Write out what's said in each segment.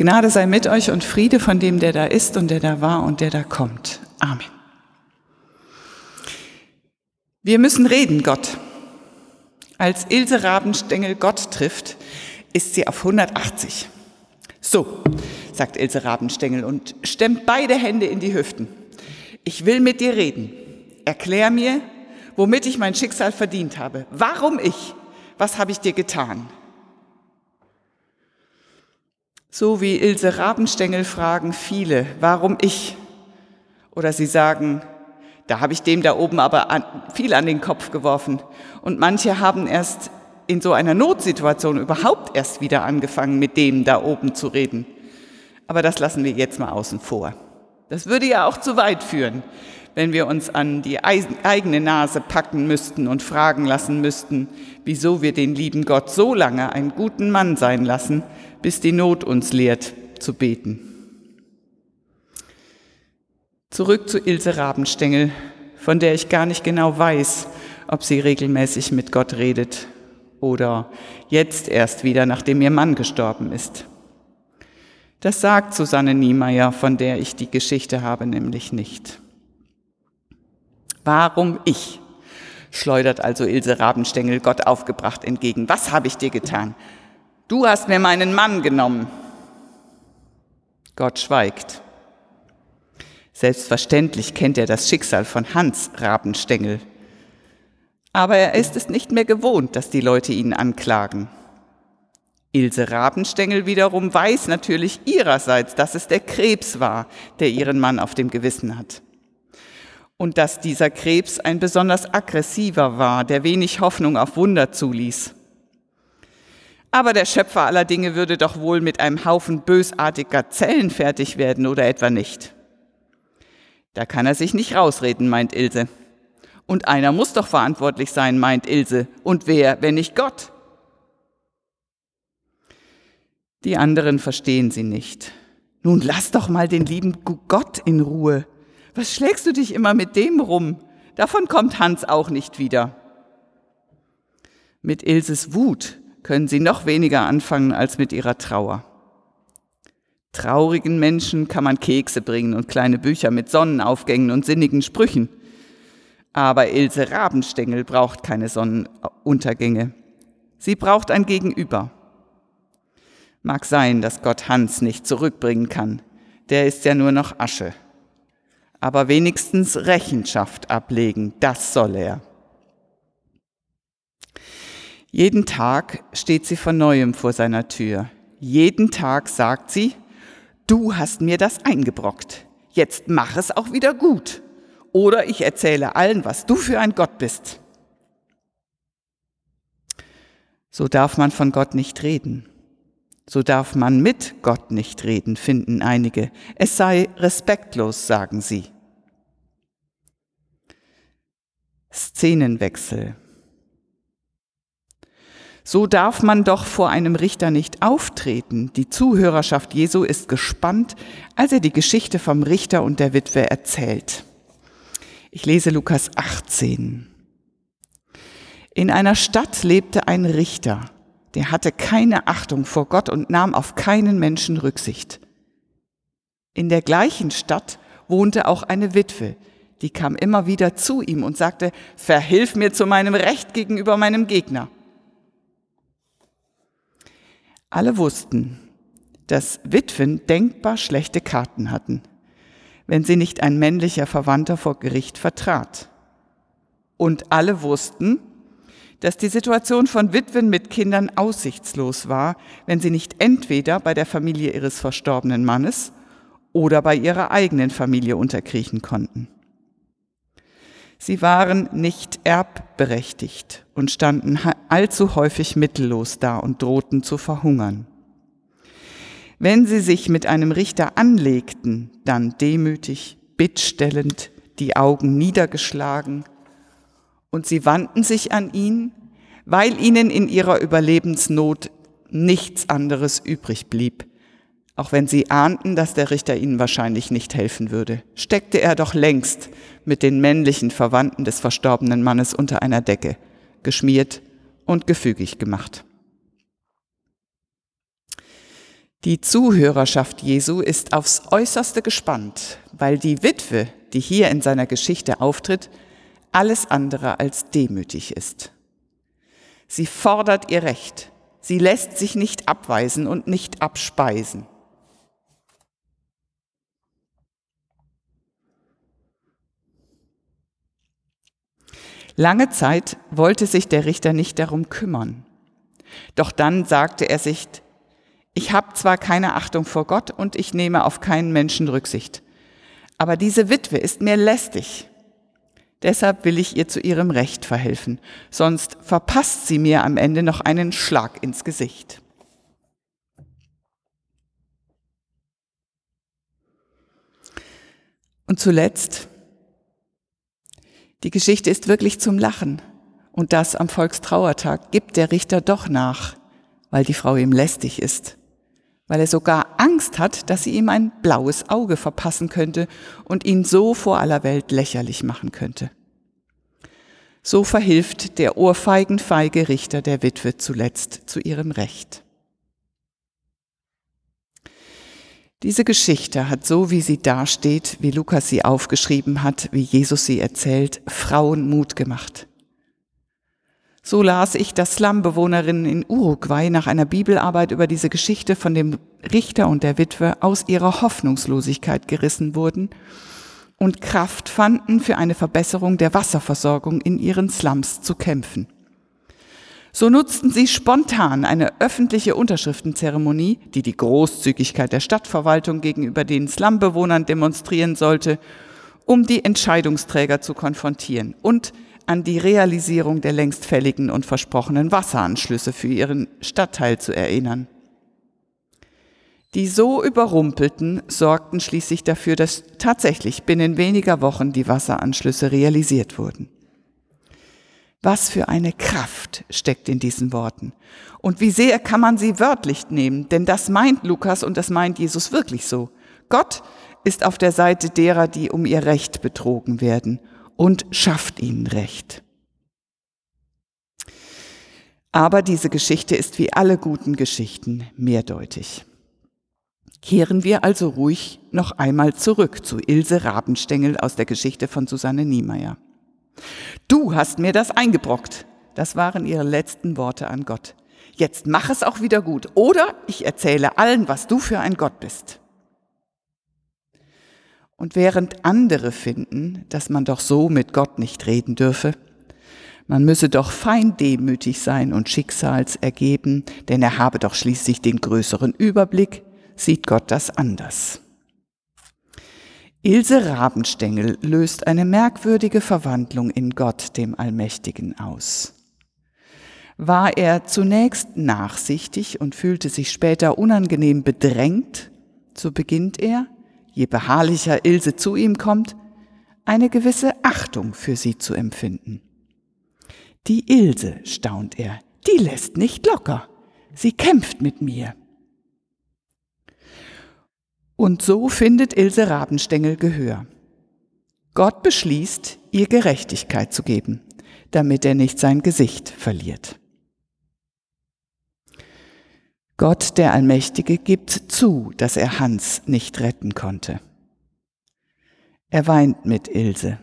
Gnade sei mit euch und Friede von dem, der da ist und der da war und der da kommt. Amen. Wir müssen reden, Gott. Als Ilse Rabenstengel Gott trifft, ist sie auf 180. So, sagt Ilse Rabenstengel und stemmt beide Hände in die Hüften. Ich will mit dir reden. Erklär mir, womit ich mein Schicksal verdient habe. Warum ich? Was habe ich dir getan? So wie Ilse Rabenstengel fragen viele, warum ich? Oder sie sagen, da habe ich dem da oben aber an, viel an den Kopf geworfen. Und manche haben erst in so einer Notsituation überhaupt erst wieder angefangen, mit dem da oben zu reden. Aber das lassen wir jetzt mal außen vor. Das würde ja auch zu weit führen, wenn wir uns an die eigene Nase packen müssten und fragen lassen müssten, wieso wir den lieben Gott so lange einen guten Mann sein lassen, bis die Not uns lehrt zu beten. Zurück zu Ilse Rabenstengel, von der ich gar nicht genau weiß, ob sie regelmäßig mit Gott redet oder jetzt erst wieder, nachdem ihr Mann gestorben ist. Das sagt Susanne Niemeyer, von der ich die Geschichte habe, nämlich nicht. Warum ich? schleudert also Ilse Rabenstengel Gott aufgebracht entgegen. Was habe ich dir getan? Du hast mir meinen Mann genommen. Gott schweigt. Selbstverständlich kennt er das Schicksal von Hans Rabenstengel. Aber er ist es nicht mehr gewohnt, dass die Leute ihn anklagen. Ilse Rabenstengel wiederum weiß natürlich ihrerseits, dass es der Krebs war, der ihren Mann auf dem Gewissen hat. Und dass dieser Krebs ein besonders aggressiver war, der wenig Hoffnung auf Wunder zuließ. Aber der Schöpfer aller Dinge würde doch wohl mit einem Haufen bösartiger Zellen fertig werden oder etwa nicht. Da kann er sich nicht rausreden, meint Ilse. Und einer muss doch verantwortlich sein, meint Ilse. Und wer, wenn nicht Gott? Die anderen verstehen sie nicht. Nun lass doch mal den lieben Gott in Ruhe. Was schlägst du dich immer mit dem rum? Davon kommt Hans auch nicht wieder. Mit Ilses Wut können sie noch weniger anfangen als mit ihrer Trauer. Traurigen Menschen kann man Kekse bringen und kleine Bücher mit Sonnenaufgängen und sinnigen Sprüchen. Aber Ilse Rabenstengel braucht keine Sonnenuntergänge. Sie braucht ein Gegenüber. Mag sein, dass Gott Hans nicht zurückbringen kann. Der ist ja nur noch Asche. Aber wenigstens Rechenschaft ablegen, das soll er. Jeden Tag steht sie von neuem vor seiner Tür. Jeden Tag sagt sie, du hast mir das eingebrockt. Jetzt mach es auch wieder gut. Oder ich erzähle allen, was du für ein Gott bist. So darf man von Gott nicht reden. So darf man mit Gott nicht reden, finden einige. Es sei respektlos, sagen sie. Szenenwechsel. So darf man doch vor einem Richter nicht auftreten. Die Zuhörerschaft Jesu ist gespannt, als er die Geschichte vom Richter und der Witwe erzählt. Ich lese Lukas 18. In einer Stadt lebte ein Richter, der hatte keine Achtung vor Gott und nahm auf keinen Menschen Rücksicht. In der gleichen Stadt wohnte auch eine Witwe, die kam immer wieder zu ihm und sagte, Verhilf mir zu meinem Recht gegenüber meinem Gegner. Alle wussten, dass Witwen denkbar schlechte Karten hatten, wenn sie nicht ein männlicher Verwandter vor Gericht vertrat. Und alle wussten, dass die Situation von Witwen mit Kindern aussichtslos war, wenn sie nicht entweder bei der Familie ihres verstorbenen Mannes oder bei ihrer eigenen Familie unterkriechen konnten. Sie waren nicht erbberechtigt und standen allzu häufig mittellos da und drohten zu verhungern. Wenn sie sich mit einem Richter anlegten, dann demütig, bittstellend, die Augen niedergeschlagen, und sie wandten sich an ihn, weil ihnen in ihrer Überlebensnot nichts anderes übrig blieb, auch wenn sie ahnten, dass der Richter ihnen wahrscheinlich nicht helfen würde, steckte er doch längst mit den männlichen Verwandten des verstorbenen Mannes unter einer Decke, geschmiert und gefügig gemacht. Die Zuhörerschaft Jesu ist aufs äußerste gespannt, weil die Witwe, die hier in seiner Geschichte auftritt, alles andere als demütig ist. Sie fordert ihr Recht. Sie lässt sich nicht abweisen und nicht abspeisen. Lange Zeit wollte sich der Richter nicht darum kümmern. Doch dann sagte er sich, ich habe zwar keine Achtung vor Gott und ich nehme auf keinen Menschen Rücksicht, aber diese Witwe ist mir lästig. Deshalb will ich ihr zu ihrem Recht verhelfen, sonst verpasst sie mir am Ende noch einen Schlag ins Gesicht. Und zuletzt, die Geschichte ist wirklich zum Lachen. Und das am Volkstrauertag gibt der Richter doch nach, weil die Frau ihm lästig ist weil er sogar Angst hat, dass sie ihm ein blaues Auge verpassen könnte und ihn so vor aller Welt lächerlich machen könnte. So verhilft der ohrfeigenfeige Richter der Witwe zuletzt zu ihrem Recht. Diese Geschichte hat so, wie sie dasteht, wie Lukas sie aufgeschrieben hat, wie Jesus sie erzählt, Frauen Mut gemacht. So las ich, dass Slumbewohnerinnen in Uruguay nach einer Bibelarbeit über diese Geschichte von dem Richter und der Witwe aus ihrer Hoffnungslosigkeit gerissen wurden und Kraft fanden, für eine Verbesserung der Wasserversorgung in ihren Slums zu kämpfen. So nutzten sie spontan eine öffentliche Unterschriftenzeremonie, die die Großzügigkeit der Stadtverwaltung gegenüber den Slumbewohnern demonstrieren sollte, um die Entscheidungsträger zu konfrontieren und an die Realisierung der längst fälligen und versprochenen Wasseranschlüsse für ihren Stadtteil zu erinnern. Die so überrumpelten sorgten schließlich dafür, dass tatsächlich binnen weniger Wochen die Wasseranschlüsse realisiert wurden. Was für eine Kraft steckt in diesen Worten. Und wie sehr kann man sie wörtlich nehmen, denn das meint Lukas und das meint Jesus wirklich so. Gott ist auf der Seite derer, die um ihr Recht betrogen werden und schafft ihnen Recht. Aber diese Geschichte ist wie alle guten Geschichten mehrdeutig. Kehren wir also ruhig noch einmal zurück zu Ilse Rabenstengel aus der Geschichte von Susanne Niemeyer. Du hast mir das eingebrockt. Das waren ihre letzten Worte an Gott. Jetzt mach es auch wieder gut oder ich erzähle allen, was du für ein Gott bist. Und während andere finden, dass man doch so mit Gott nicht reden dürfe, man müsse doch fein demütig sein und schicksalsergeben, denn er habe doch schließlich den größeren Überblick, sieht Gott das anders. Ilse Rabenstengel löst eine merkwürdige Verwandlung in Gott, dem Allmächtigen, aus. War er zunächst nachsichtig und fühlte sich später unangenehm bedrängt, so beginnt er, je beharrlicher Ilse zu ihm kommt, eine gewisse Achtung für sie zu empfinden. Die Ilse, staunt er, die lässt nicht locker. Sie kämpft mit mir. Und so findet Ilse Rabenstengel Gehör. Gott beschließt, ihr Gerechtigkeit zu geben, damit er nicht sein Gesicht verliert. Gott der Allmächtige gibt zu, dass er Hans nicht retten konnte. Er weint mit Ilse.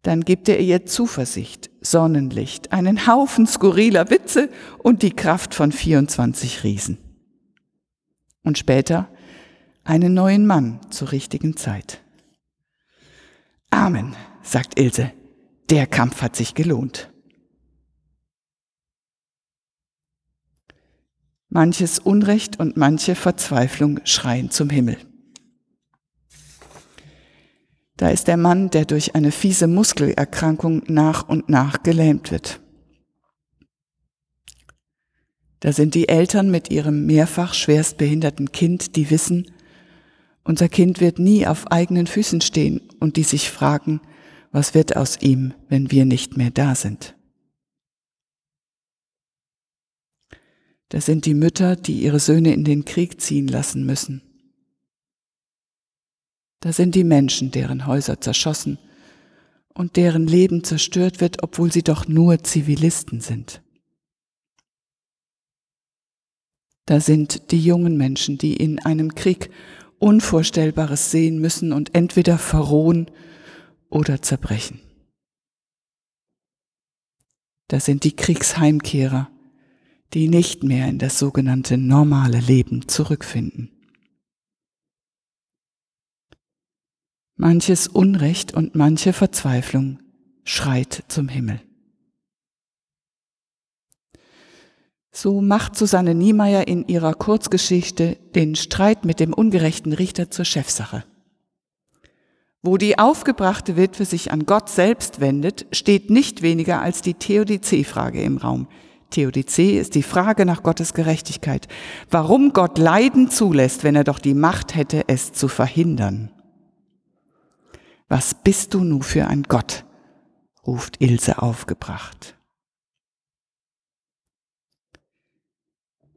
Dann gibt er ihr Zuversicht, Sonnenlicht, einen Haufen skurriler Witze und die Kraft von 24 Riesen. Und später einen neuen Mann zur richtigen Zeit. Amen, sagt Ilse. Der Kampf hat sich gelohnt. Manches Unrecht und manche Verzweiflung schreien zum Himmel. Da ist der Mann, der durch eine fiese Muskelerkrankung nach und nach gelähmt wird. Da sind die Eltern mit ihrem mehrfach schwerstbehinderten Kind, die wissen, unser Kind wird nie auf eigenen Füßen stehen und die sich fragen, was wird aus ihm, wenn wir nicht mehr da sind. Das sind die Mütter, die ihre Söhne in den Krieg ziehen lassen müssen. Das sind die Menschen, deren Häuser zerschossen und deren Leben zerstört wird, obwohl sie doch nur Zivilisten sind. Da sind die jungen Menschen, die in einem Krieg Unvorstellbares sehen müssen und entweder verrohen oder zerbrechen. Da sind die Kriegsheimkehrer, die nicht mehr in das sogenannte normale Leben zurückfinden. Manches Unrecht und manche Verzweiflung schreit zum Himmel. So macht Susanne Niemeyer in ihrer Kurzgeschichte den Streit mit dem ungerechten Richter zur Chefsache. Wo die aufgebrachte Witwe sich an Gott selbst wendet, steht nicht weniger als die Theodizee-Frage im Raum. Theodizee ist die Frage nach Gottes Gerechtigkeit. Warum Gott Leiden zulässt, wenn er doch die Macht hätte, es zu verhindern. Was bist du nun für ein Gott? ruft Ilse aufgebracht.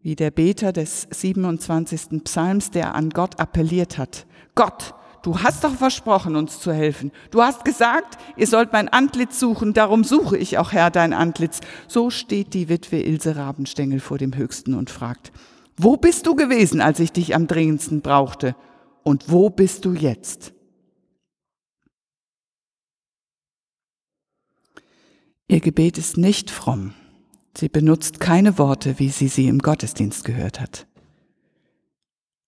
Wie der Beter des 27. Psalms, der an Gott appelliert hat. Gott, du hast doch versprochen, uns zu helfen. Du hast gesagt, ihr sollt mein Antlitz suchen, darum suche ich auch, Herr, dein Antlitz. So steht die Witwe Ilse Rabenstengel vor dem Höchsten und fragt, wo bist du gewesen, als ich dich am dringendsten brauchte? Und wo bist du jetzt? Ihr Gebet ist nicht fromm. Sie benutzt keine Worte, wie sie sie im Gottesdienst gehört hat.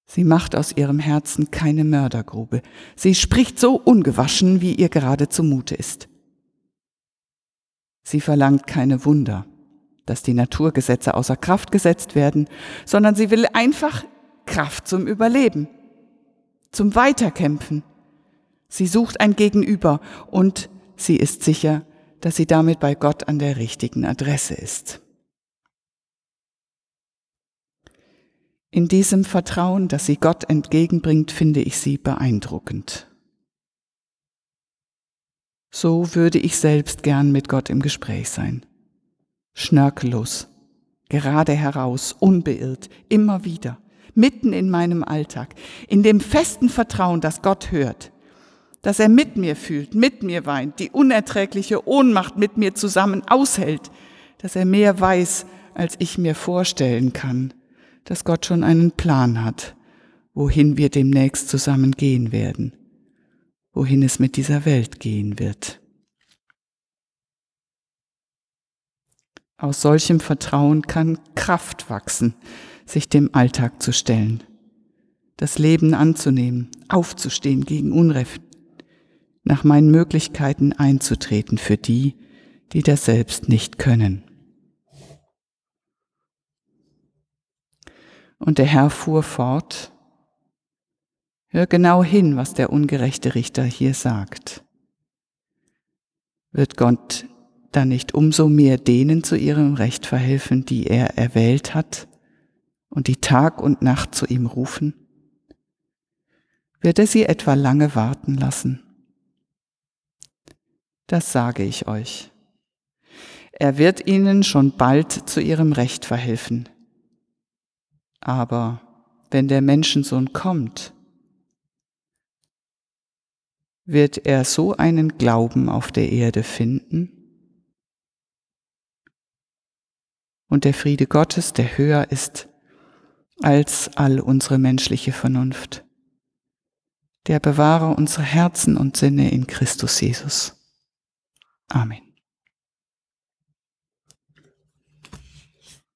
Sie macht aus ihrem Herzen keine Mördergrube. Sie spricht so ungewaschen, wie ihr gerade zumute ist. Sie verlangt keine Wunder, dass die Naturgesetze außer Kraft gesetzt werden, sondern sie will einfach Kraft zum Überleben, zum Weiterkämpfen. Sie sucht ein Gegenüber und sie ist sicher, dass sie damit bei Gott an der richtigen Adresse ist. In diesem Vertrauen, das sie Gott entgegenbringt, finde ich sie beeindruckend. So würde ich selbst gern mit Gott im Gespräch sein. Schnörkellos, gerade heraus, unbeirrt, immer wieder, mitten in meinem Alltag, in dem festen Vertrauen, dass Gott hört, dass er mit mir fühlt, mit mir weint, die unerträgliche Ohnmacht mit mir zusammen aushält, dass er mehr weiß, als ich mir vorstellen kann, dass Gott schon einen Plan hat, wohin wir demnächst zusammen gehen werden, wohin es mit dieser Welt gehen wird. Aus solchem Vertrauen kann Kraft wachsen, sich dem Alltag zu stellen, das Leben anzunehmen, aufzustehen gegen Unrecht, nach meinen Möglichkeiten einzutreten für die, die das selbst nicht können. Und der Herr fuhr fort, Hör genau hin, was der ungerechte Richter hier sagt. Wird Gott dann nicht umso mehr denen zu ihrem Recht verhelfen, die er erwählt hat und die Tag und Nacht zu ihm rufen? Wird er sie etwa lange warten lassen? Das sage ich euch. Er wird ihnen schon bald zu ihrem Recht verhelfen. Aber wenn der Menschensohn kommt, wird er so einen Glauben auf der Erde finden? Und der Friede Gottes, der höher ist als all unsere menschliche Vernunft, der bewahre unsere Herzen und Sinne in Christus Jesus. Amen.